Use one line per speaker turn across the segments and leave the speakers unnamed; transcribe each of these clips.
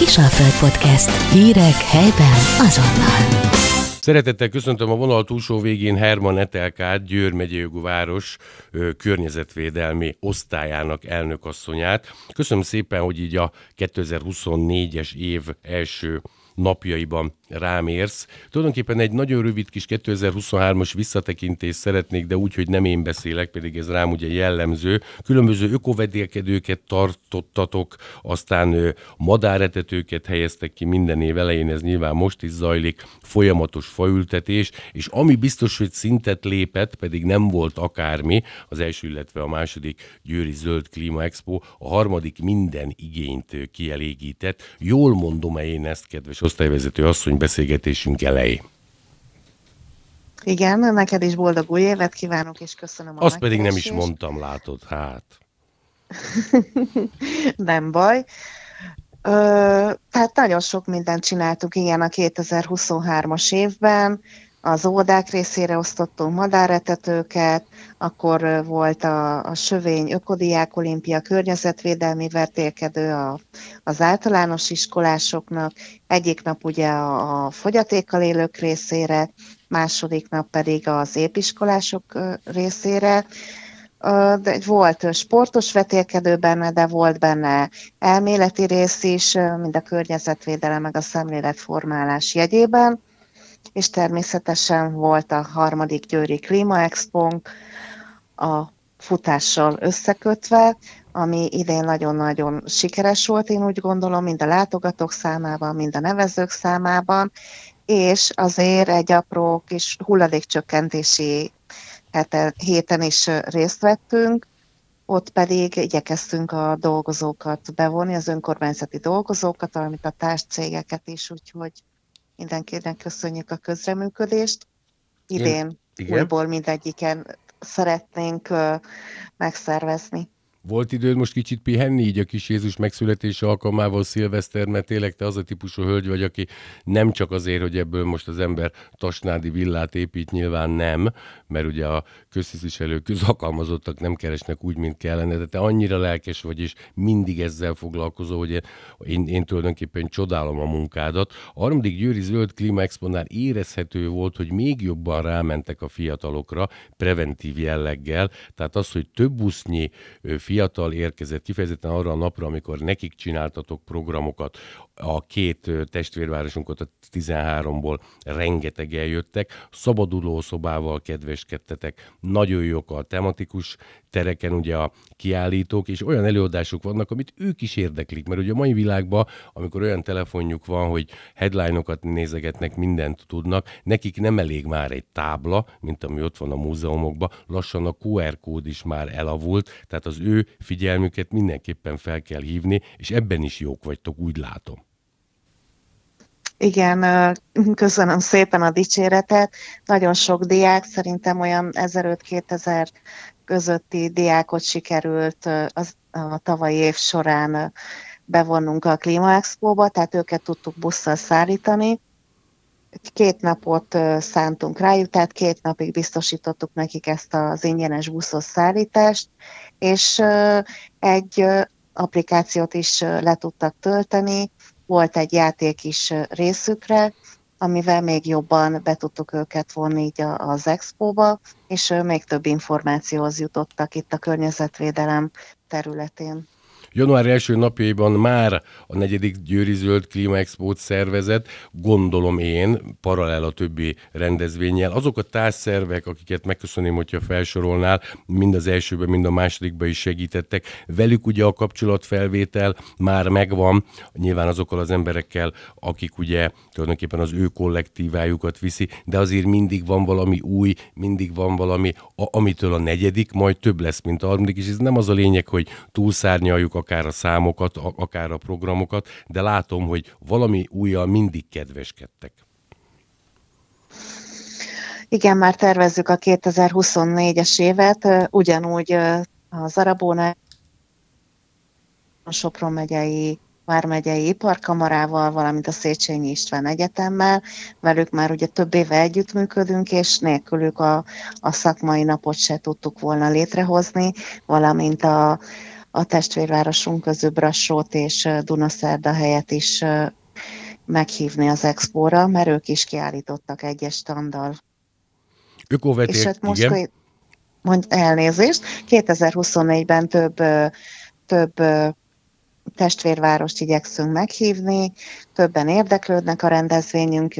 Kisalföld Podcast. Hírek helyben azonnal.
Szeretettel köszöntöm a vonal túlsó végén Herman Etelkát, Győr megyei város környezetvédelmi osztályának elnökasszonyát. Köszönöm szépen, hogy így a 2024-es év első napjaiban rám érsz. Tulajdonképpen egy nagyon rövid kis 2023-as visszatekintést szeretnék, de úgy, hogy nem én beszélek, pedig ez rám ugye jellemző. Különböző ökovedélkedőket tartottatok, aztán madáretetőket helyeztek ki minden év elején, ez nyilván most is zajlik, folyamatos faültetés, és ami biztos, hogy szintet lépett, pedig nem volt akármi, az első, illetve a második Győri Zöld Klíma Expo, a harmadik minden igényt kielégített. Jól mondom-e én ezt, kedves osztályvezető asszony, beszélgetésünk elején.
Igen, neked is boldog új évet kívánok, és köszönöm
a Azt pedig nem is mondtam, látod, hát.
nem baj. Ö, tehát nagyon sok mindent csináltuk, igen, a 2023-as évben az óvodák részére osztottunk madáretetőket, akkor volt a, a Sövény Ökodiák Olimpia környezetvédelmi vertélkedő a, az általános iskolásoknak, egyik nap ugye a, a fogyatékkal élők részére, második nap pedig az épiskolások részére. De volt sportos vetélkedő benne, de volt benne elméleti rész is, mind a környezetvédelem, meg a szemléletformálás jegyében és természetesen volt a harmadik Győri Klíma expo a futással összekötve, ami idén nagyon-nagyon sikeres volt, én úgy gondolom, mind a látogatók számában, mind a nevezők számában, és azért egy apró kis hulladékcsökkentési héten is részt vettünk, ott pedig igyekeztünk a dolgozókat bevonni, az önkormányzati dolgozókat, valamint a társcégeket is, úgyhogy Mindenkinek köszönjük a közreműködést. Idén Igen. újból mindegyiken szeretnénk megszervezni.
Volt időd most kicsit pihenni így a kis Jézus megszületése alkalmával szilveszter, mert tényleg te az a típusú hölgy vagy, aki nem csak azért, hogy ebből most az ember tasnádi villát épít, nyilván nem, mert ugye a köztisztviselők, közalkalmazottak nem keresnek úgy, mint kellene, de te annyira lelkes vagy, és mindig ezzel foglalkozó, hogy én, én tulajdonképpen csodálom a munkádat. A harmadik Győri Zöld Klíma Exponál érezhető volt, hogy még jobban rámentek a fiatalokra, preventív jelleggel, tehát az, hogy több busznyi fiatal érkezett kifejezetten arra a napra, amikor nekik csináltatok programokat, a két testvérvárosunkat a 13-ból rengeteg eljöttek, szabaduló szobával kedveskedtetek, nagyon jók a tematikus tereken ugye a kiállítók, és olyan előadások vannak, amit ők is érdeklik, mert ugye a mai világban, amikor olyan telefonjuk van, hogy headline-okat nézegetnek, mindent tudnak, nekik nem elég már egy tábla, mint ami ott van a múzeumokban, lassan a QR kód is már elavult, tehát az ő figyelmüket mindenképpen fel kell hívni, és ebben is jók vagytok, úgy látom.
Igen, köszönöm szépen a dicséretet. Nagyon sok diák, szerintem olyan 1500-2000 közötti diákot sikerült az, a tavalyi év során bevonnunk a Klímaexpóba, tehát őket tudtuk busszal szállítani. Két napot szántunk rájuk, tehát két napig biztosítottuk nekik ezt az ingyenes buszos szállítást, és egy applikációt is le tudtak tölteni, volt egy játék is részükre, amivel még jobban be tudtuk őket vonni így az expóba, és még több információhoz jutottak itt a környezetvédelem területén.
Január első napjaiban már a negyedik Győri Zöld Klímaexpót szervezett, gondolom én, paralel a többi rendezvényel. Azok a társszervek, akiket megköszönöm, hogyha felsorolnál, mind az elsőben, mind a másodikban is segítettek. Velük ugye a kapcsolatfelvétel már megvan, nyilván azokkal az emberekkel, akik ugye tulajdonképpen az ő kollektívájukat viszi, de azért mindig van valami új, mindig van valami, a, amitől a negyedik majd több lesz, mint a harmadik, és ez nem az a lényeg, hogy túlszárnyaljuk akár a számokat, akár a programokat, de látom, hogy valami újjal mindig kedveskedtek.
Igen, már tervezzük a 2024-es évet, ugyanúgy az Arabónál a Sopron megyei Vármegyei Iparkamarával, valamint a Széchenyi István Egyetemmel. Velük már ugye több éve együttműködünk, és nélkülük a, a szakmai napot se tudtuk volna létrehozni, valamint a, a testvérvárosunk közül Brassót és Dunaszerda helyet is meghívni az expóra, mert ők is kiállítottak egyes standal.
Ökoveték, és hát most igen.
Mond, elnézést, 2024-ben több, több testvérvárost igyekszünk meghívni, többen érdeklődnek a rendezvényünk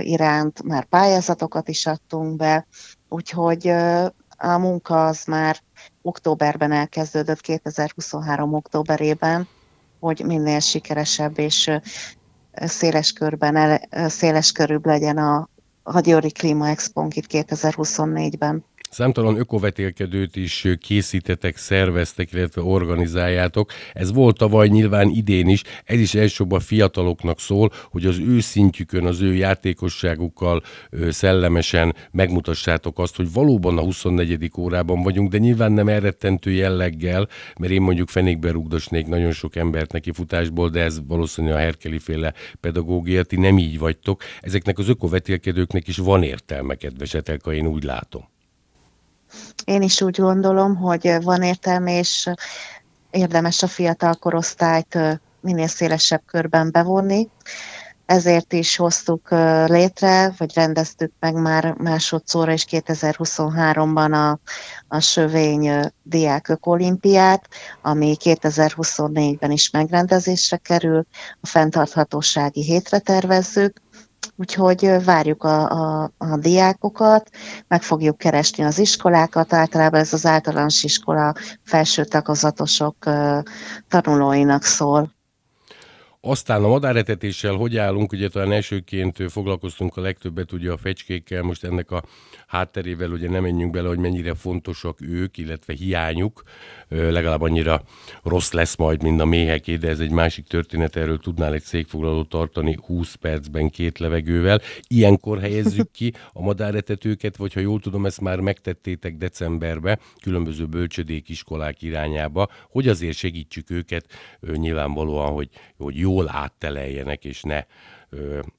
iránt, már pályázatokat is adtunk be, úgyhogy a munka az már októberben elkezdődött, 2023. októberében, hogy minél sikeresebb és széles körben, széles körűbb legyen a Hagyori Klíma Expo itt 2024-ben.
Számtalan ökovetélkedőt is készítetek, szerveztek, illetve organizáljátok. Ez volt tavaly nyilván idén is. Ez is elsőbb fiataloknak szól, hogy az ő szintjükön, az ő játékosságukkal szellemesen megmutassátok azt, hogy valóban a 24. órában vagyunk, de nyilván nem elrettentő jelleggel, mert én mondjuk fenékbe rugdosnék nagyon sok embert neki futásból, de ez valószínűleg a Herkeli féle pedagógia, ti nem így vagytok. Ezeknek az ökovetélkedőknek is van értelme, kedves Etelka, én úgy látom.
Én is úgy gondolom, hogy van értelme, és érdemes a fiatal korosztályt minél szélesebb körben bevonni. Ezért is hoztuk létre, vagy rendeztük meg már másodszorra is 2023-ban a, a Sövény Diák Olimpiát, ami 2024-ben is megrendezésre kerül. A fenntarthatósági hétre tervezzük, Úgyhogy várjuk a, a, a diákokat, meg fogjuk keresni az iskolákat, általában ez az általános iskola felső takozatosok tanulóinak szól.
Aztán a madáretetéssel hogy állunk? Ugye talán elsőként foglalkoztunk a legtöbbet ugye a fecskékkel, most ennek a hátterével ugye nem menjünk bele, hogy mennyire fontosak ők, illetve hiányuk, legalább annyira rossz lesz majd, mint a méheké, de ez egy másik történet, erről tudnál egy székfoglalót tartani 20 percben két levegővel. Ilyenkor helyezzük ki a madáretetőket, vagy ha jól tudom, ezt már megtettétek decemberbe, különböző bölcsödék iskolák irányába, hogy azért segítsük őket nyilvánvalóan, hogy, hogy jól átteleljenek, és ne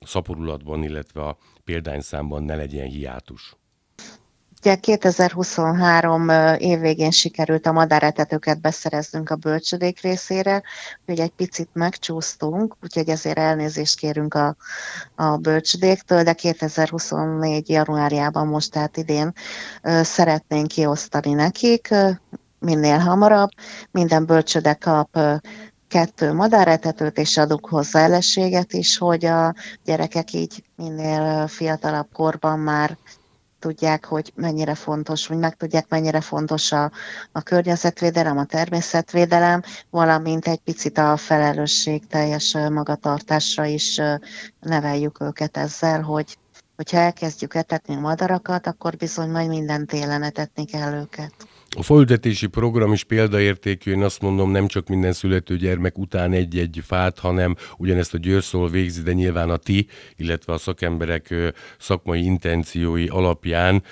szaporulatban, illetve a példányszámban ne legyen hiátus.
Ugye 2023 évvégén sikerült a madáretetőket beszereznünk a bölcsödék részére, hogy egy picit megcsúsztunk, úgyhogy ezért elnézést kérünk a, a bölcsödéktől, de 2024 januárjában most, tehát idén szeretnénk kiosztani nekik minél hamarabb. Minden bölcsöde kap kettő madáretetőt, és adunk hozzá elességet is, hogy a gyerekek így minél fiatalabb korban már tudják, hogy mennyire fontos, vagy meg tudják, mennyire fontos a, a környezetvédelem, a természetvédelem, valamint egy picit a felelősség teljes magatartásra is neveljük őket ezzel, hogy hogyha elkezdjük etetni a madarakat, akkor bizony majd minden télen etetni kell őket.
A faültetési program is példaértékű, én azt mondom, nem csak minden születő gyermek után egy-egy fát, hanem ugyanezt a győrszól végzi, de nyilván a ti, illetve a szakemberek szakmai intenciói alapján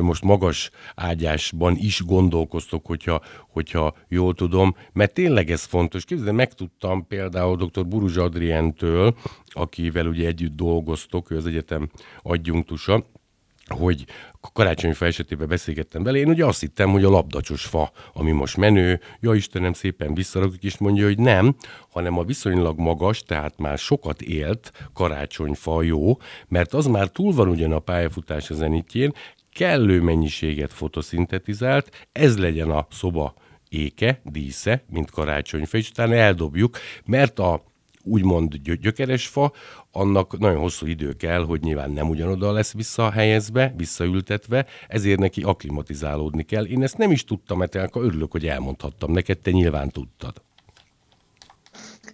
most magas ágyásban is gondolkoztok, hogyha, hogyha jól tudom, mert tényleg ez fontos. Képzeld, megtudtam például dr. Buruzs Adrientől, akivel ugye együtt dolgoztok, ő az egyetem adjunktusa, hogy karácsonyfa esetében beszélgettem bele, én ugye azt hittem, hogy a labdacsos fa, ami most menő, ja Istenem, szépen visszarakjuk, és mondja, hogy nem, hanem a viszonylag magas, tehát már sokat élt karácsonyfa jó, mert az már túl van ugyan a pályafutás a zenitjén, kellő mennyiséget fotoszintetizált, ez legyen a szoba éke, dísze, mint karácsonyfa, és utána eldobjuk, mert a úgymond gyökeres fa, annak nagyon hosszú idő kell, hogy nyilván nem ugyanoda lesz visszahelyezve, visszaültetve, ezért neki aklimatizálódni kell. Én ezt nem is tudtam, Etelka, örülök, hogy elmondhattam neked, te nyilván tudtad.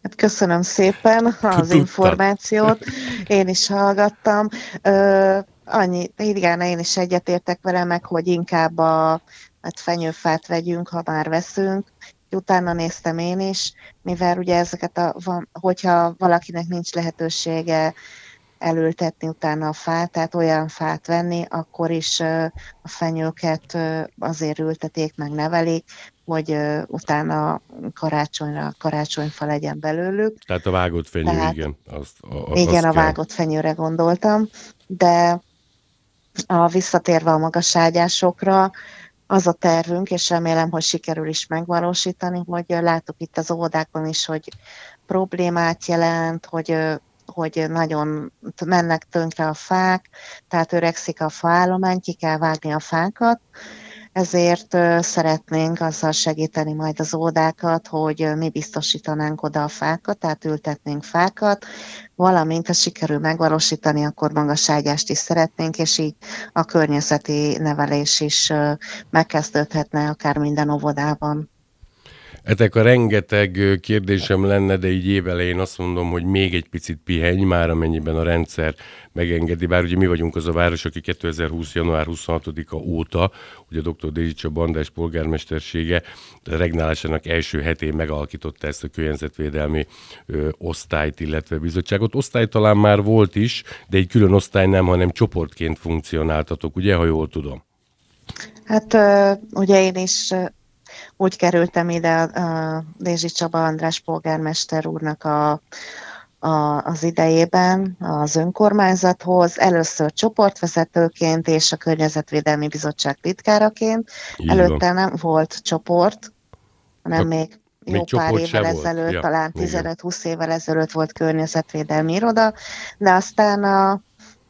Hát köszönöm szépen az Tudtad. információt, én is hallgattam. Ö, annyi, igen, én is egyetértek vele meg, hogy inkább a hát fenyőfát vegyünk, ha már veszünk, utána néztem én is, mivel ugye ezeket a, hogyha valakinek nincs lehetősége elültetni utána a fát, tehát olyan fát venni, akkor is a fenyőket azért ülteték, meg nevelik, hogy utána karácsonyra karácsonyfa legyen belőlük.
Tehát a vágott fenyő, tehát, igen. Azt,
a, a, igen, azt a kell. vágott fenyőre gondoltam, de a visszatérve a magaságyásokra, az a tervünk, és remélem, hogy sikerül is megvalósítani, hogy látok itt az óvodákban is, hogy problémát jelent, hogy hogy nagyon mennek tönkre a fák, tehát öregszik a faállomány, ki kell vágni a fákat, ezért szeretnénk azzal segíteni majd az ódákat, hogy mi biztosítanánk oda a fákat, tehát ültetnénk fákat, valamint ha sikerül megvalósítani, akkor magasságást is szeretnénk, és így a környezeti nevelés is megkezdődhetne akár minden óvodában.
Etek a rengeteg kérdésem lenne, de így évelején azt mondom, hogy még egy picit pihenj már, amennyiben a rendszer megengedi. Bár ugye mi vagyunk az a város, aki 2020. január 26-a óta, ugye a dr. Dézsicsa Bandás polgármestersége regnálásának első hetén megalakította ezt a környezetvédelmi ö, osztályt, illetve bizottságot. Osztály talán már volt is, de egy külön osztály nem, hanem csoportként funkcionáltatok, ugye, ha jól tudom?
Hát ugye én is úgy kerültem ide a Dézsi Csaba András polgármester úrnak a, a, az idejében az önkormányzathoz, először csoportvezetőként és a Környezetvédelmi Bizottság titkáraként. Így Előtte van. nem volt csoport, hanem még jó még pár évvel ezelőtt, ja, talán 15-20 évvel ezelőtt volt környezetvédelmi iroda, de aztán a,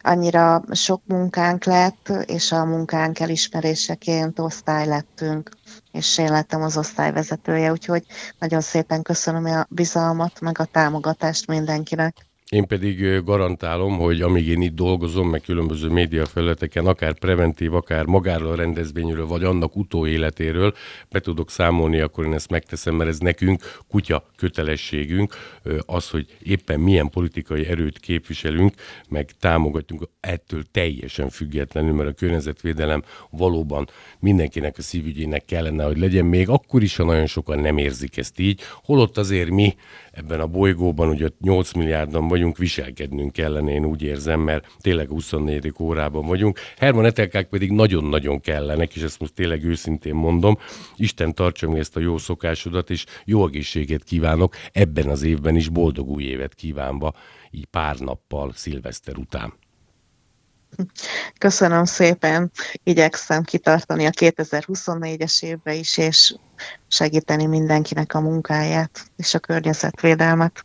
annyira sok munkánk lett, és a munkánk elismeréseként osztály lettünk és én lettem az osztályvezetője, úgyhogy nagyon szépen köszönöm a bizalmat, meg a támogatást mindenkinek.
Én pedig garantálom, hogy amíg én itt dolgozom, meg különböző médiafelületeken, akár preventív, akár magáról a rendezvényről, vagy annak utóéletéről be tudok számolni, akkor én ezt megteszem, mert ez nekünk kutya kötelességünk, az, hogy éppen milyen politikai erőt képviselünk, meg támogatjuk ettől teljesen függetlenül, mert a környezetvédelem valóban mindenkinek a szívügyének kellene, hogy legyen, még akkor is, ha nagyon sokan nem érzik ezt így, holott azért mi ebben a bolygóban, ugye 8 milliárdan vagyunk, viselkednünk kellene, én úgy érzem, mert tényleg 24. órában vagyunk. Herman Etelkák pedig nagyon-nagyon kellenek, és ezt most tényleg őszintén mondom. Isten tartsa meg ezt a jó szokásodat, és jó egészséget kívánok ebben az évben is, boldog új évet kívánva, így pár nappal szilveszter után.
Köszönöm szépen, igyekszem kitartani a 2024-es évbe is, és segíteni mindenkinek a munkáját és a környezetvédelmet.